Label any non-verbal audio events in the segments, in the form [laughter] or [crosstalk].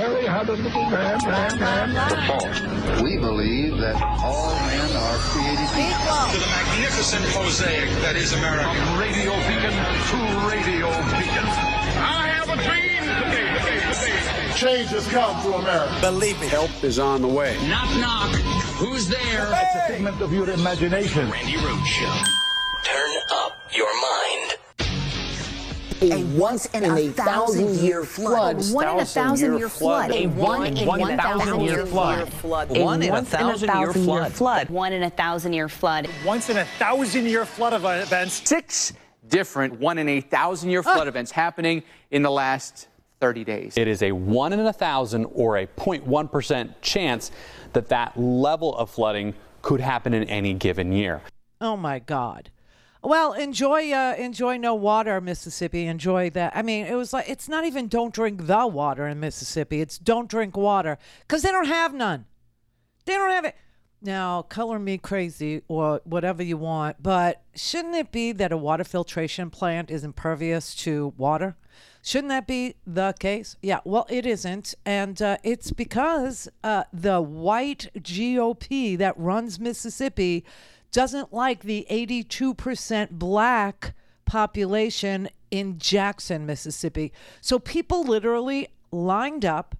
Mary had a little lamb, lamb, lamb. False. We believe that all men are created equal. To the magnificent mosaic that is America. From Radio Beacon to Radio Beacon. I have a dream today, today, today. Change has come to America. Believe it. Help is on the way. Knock, knock. Who's there? It's a figment of your imagination. Randi Rhodes Show. Turn up your mind. A once in a thousand year flood. One in a thousand year flood. A one in a one thousand year flood. One in a thousand year flood. One in a thousand year flood. Once in a thousand year flood of events. Six different one in a thousand year flood events happening in the last 30 days. It is a one in a thousand or a 0.1% chance that that level of flooding could happen in any given year. Oh my God. Well, enjoy uh, enjoy no water, Mississippi. Enjoy that. I mean, it was like it's not even don't drink the water in Mississippi. It's don't drink water because they don't have none. They don't have it. Now, color me crazy or whatever you want, but shouldn't it be that a water filtration plant is impervious to water? Shouldn't that be the case? Yeah, well, it isn't. And uh, it's because uh, the white GOP that runs Mississippi doesn't like the 82% black population in Jackson, Mississippi. So people literally lined up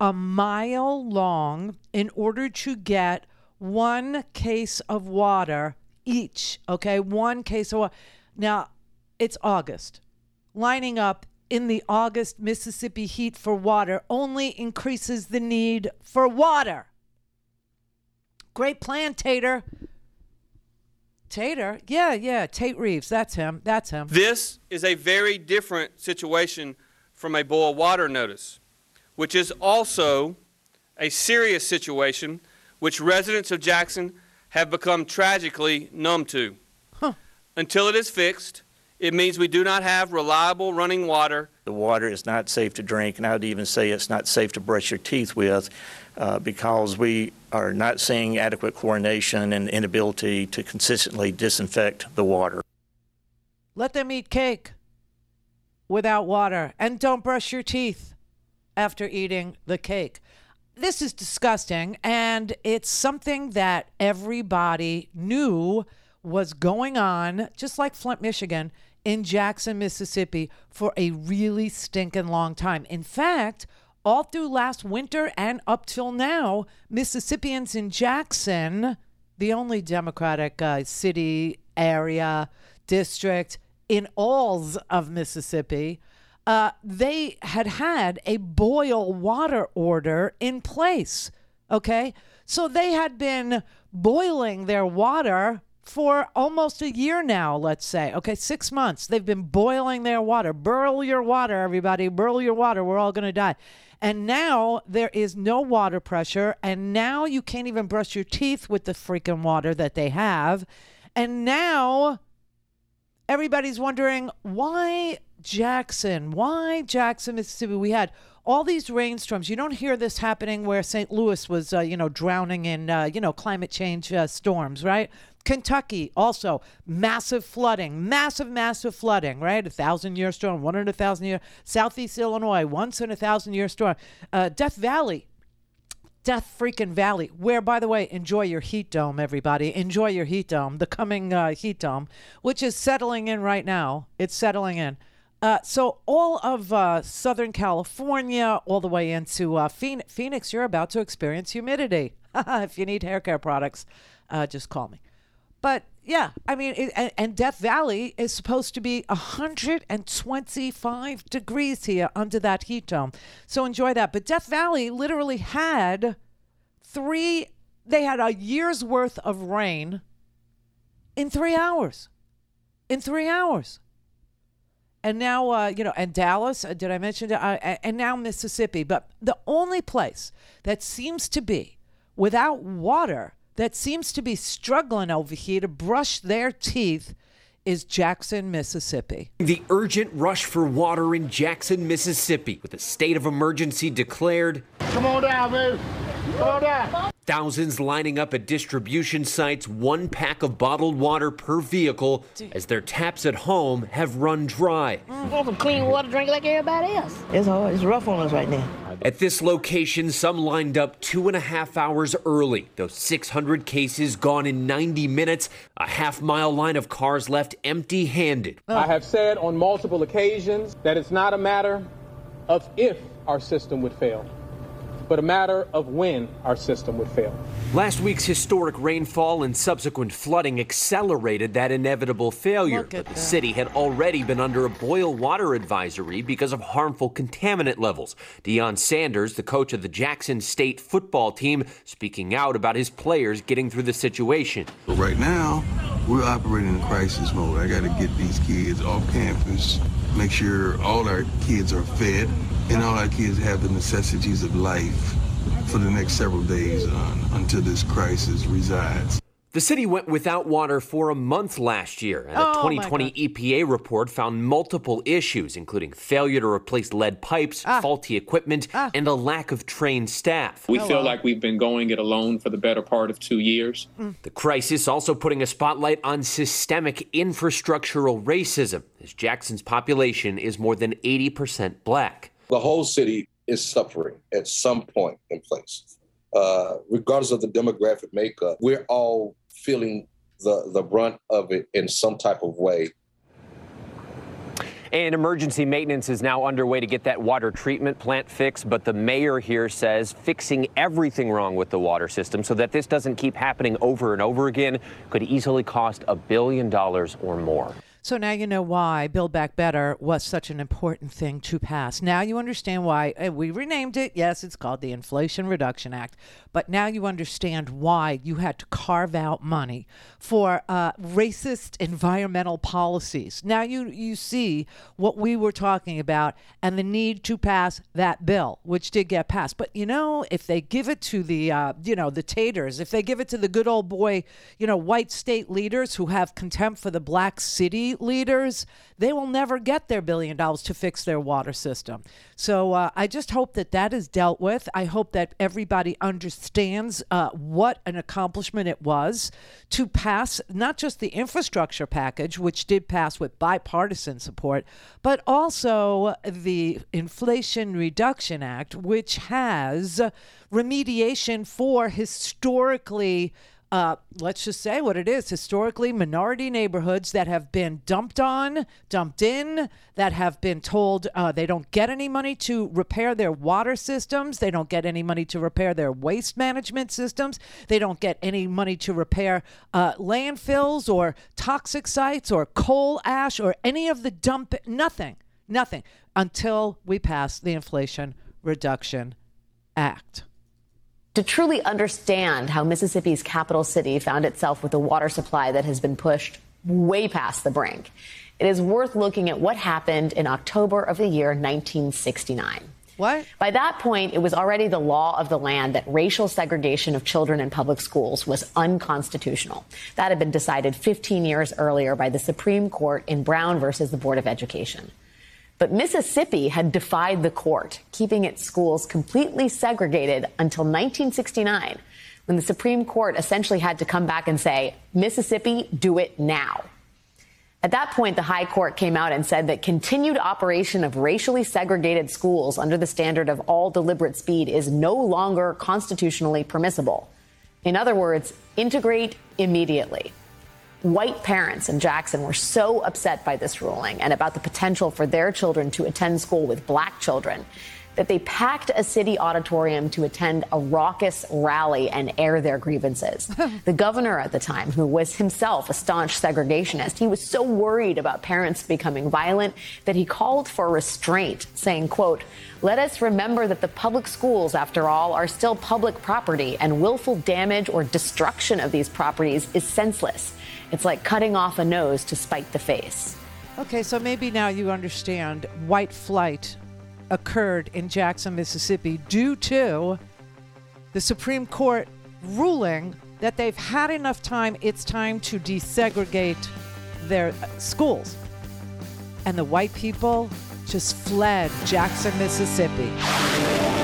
a mile long in order to get one case of water each. Okay, one case of water. Now, it's August. Lining up in the August Mississippi heat for water only increases the need for water. Great plan, Tater. Yeah, yeah, Tate Reeves. That's him. That's him. This is a very different situation from a boil water notice, which is also a serious situation which residents of Jackson have become tragically numb to. Huh. Until it is fixed, it means we do not have reliable running water. The water is not safe to drink, and I would even say it's not safe to brush your teeth with uh, because we are not seeing adequate chlorination and inability to consistently disinfect the water. Let them eat cake without water and don't brush your teeth after eating the cake. This is disgusting, and it's something that everybody knew was going on, just like Flint, Michigan, in Jackson, Mississippi, for a really stinking long time. In fact, all through last winter and up till now, Mississippians in Jackson, the only Democratic uh, city, area, district in alls of Mississippi, uh, they had had a boil water order in place. Okay. So they had been boiling their water for almost a year now, let's say. Okay, six months. They've been boiling their water. Burl your water, everybody. Burl your water. We're all going to die. And now there is no water pressure. And now you can't even brush your teeth with the freaking water that they have. And now everybody's wondering why Jackson? Why Jackson, Mississippi? We had all these rainstorms. You don't hear this happening where St. Louis was, uh, you know, drowning in, uh, you know, climate change uh, storms, right? Kentucky also massive flooding, massive, massive flooding, right? A thousand year storm, one in a thousand year. Southeast Illinois, once in a thousand year storm. Uh, Death Valley, Death freaking Valley, where, by the way, enjoy your heat dome, everybody. Enjoy your heat dome, the coming uh, heat dome, which is settling in right now. It's settling in. Uh, so all of uh, Southern California, all the way into uh, Phoenix, you're about to experience humidity. [laughs] if you need hair care products, uh, just call me. But yeah, I mean, it, and, and Death Valley is supposed to be 125 degrees here under that heat dome. So enjoy that. But Death Valley literally had three, they had a year's worth of rain in three hours. In three hours. And now, uh, you know, and Dallas, uh, did I mention? Uh, and now Mississippi. But the only place that seems to be without water that seems to be struggling over here to brush their teeth is Jackson, Mississippi. The urgent rush for water in Jackson, Mississippi, with a state of emergency declared. Come on down, baby. Come on down. Thousands lining up at distribution sites, one pack of bottled water per vehicle, as their taps at home have run dry. Mm, want some clean water, drink like everybody else. It's hard. It's rough on us right now. At this location, some lined up two and a half hours early. Those 600 cases gone in 90 minutes, a half mile line of cars left empty handed. I have said on multiple occasions that it's not a matter of if our system would fail, but a matter of when our system would fail. Last week's historic rainfall and subsequent flooding accelerated that inevitable failure. But the city had already been under a boil water advisory because of harmful contaminant levels. Deion Sanders, the coach of the Jackson State football team, speaking out about his players getting through the situation. Right now, we're operating in crisis mode. I got to get these kids off campus, make sure all our kids are fed, and all our kids have the necessities of life for the next several days on, until this crisis resides. The city went without water for a month last year, and a Oh, my 2020 EPA report found multiple issues, including failure to replace lead pipes, ah. faulty equipment, ah. and a lack of trained staff. We feel like we've been going it alone for the better part of two years. Mm. The crisis also putting a spotlight on systemic infrastructural racism, as Jackson's population is more than 80% black. The whole city is suffering at some point in place. Uh, regardless of the demographic makeup, we're all feeling the, the brunt of it in some type of way. And emergency maintenance is now underway to get that water treatment plant fixed. But the mayor here says fixing everything wrong with the water system so that this doesn't keep happening over and over again could easily cost a billion dollars or more. So now you know why Build Back Better was such an important thing to pass. Now you understand why we renamed it. Yes, it's called the Inflation Reduction Act. But now you understand why you had to carve out money for uh, racist environmental policies. Now you you see what we were talking about and the need to pass that bill, which did get passed. But you know, if they give it to the uh, you know the taters, if they give it to the good old boy, you know, white state leaders who have contempt for the black city leaders, they will never get their billion dollars to fix their water system. So uh, I just hope that that is dealt with. I hope that everybody understands uh, what an accomplishment it was to pass not just the infrastructure package, which did pass with bipartisan support, but also the Inflation Reduction Act, which has remediation for historically uh, let's just say what it is. Historically minority neighborhoods that have been dumped on, dumped in, that have been told uh, they don't get any money to repair their water systems, they don't get any money to repair their waste management systems, they don't get any money to repair uh, landfills or toxic sites or coal ash or any of the dump, nothing, nothing until we pass the Inflation Reduction Act. To truly understand how Mississippi's capital city found itself with a water supply that has been pushed way past the brink, it is worth looking at what happened in October of the year 1969. What? By that point, it was already the law of the land that racial segregation of children in public schools was unconstitutional. That had been decided 15 years earlier by the Supreme Court in Brown versus the Board of Education. But Mississippi had defied the court, keeping its schools completely segregated until 1969, when the Supreme Court essentially had to come back and say, Mississippi, do it now. At that point, the High Court came out and said that continued operation of racially segregated schools under the standard of all deliberate speed is no longer constitutionally permissible. In other words, integrate immediately. White parents in Jackson were so upset by this ruling and about the potential for their children to attend school with black children that they packed a city auditorium to attend a raucous rally and air their grievances. [laughs] the governor at the time, who was himself a staunch segregationist, he was so worried about parents becoming violent that he called for restraint, saying, quote, let us remember that the public schools, after all, are still public property and willful damage or destruction of these properties is senseless. It's like cutting off a nose to spite the face. Okay, so maybe now you understand white flight occurred in Jackson, Mississippi due to the Supreme Court ruling that they've had enough time, it's time to desegregate their uh, schools. And the white people just fled Jackson, Mississippi.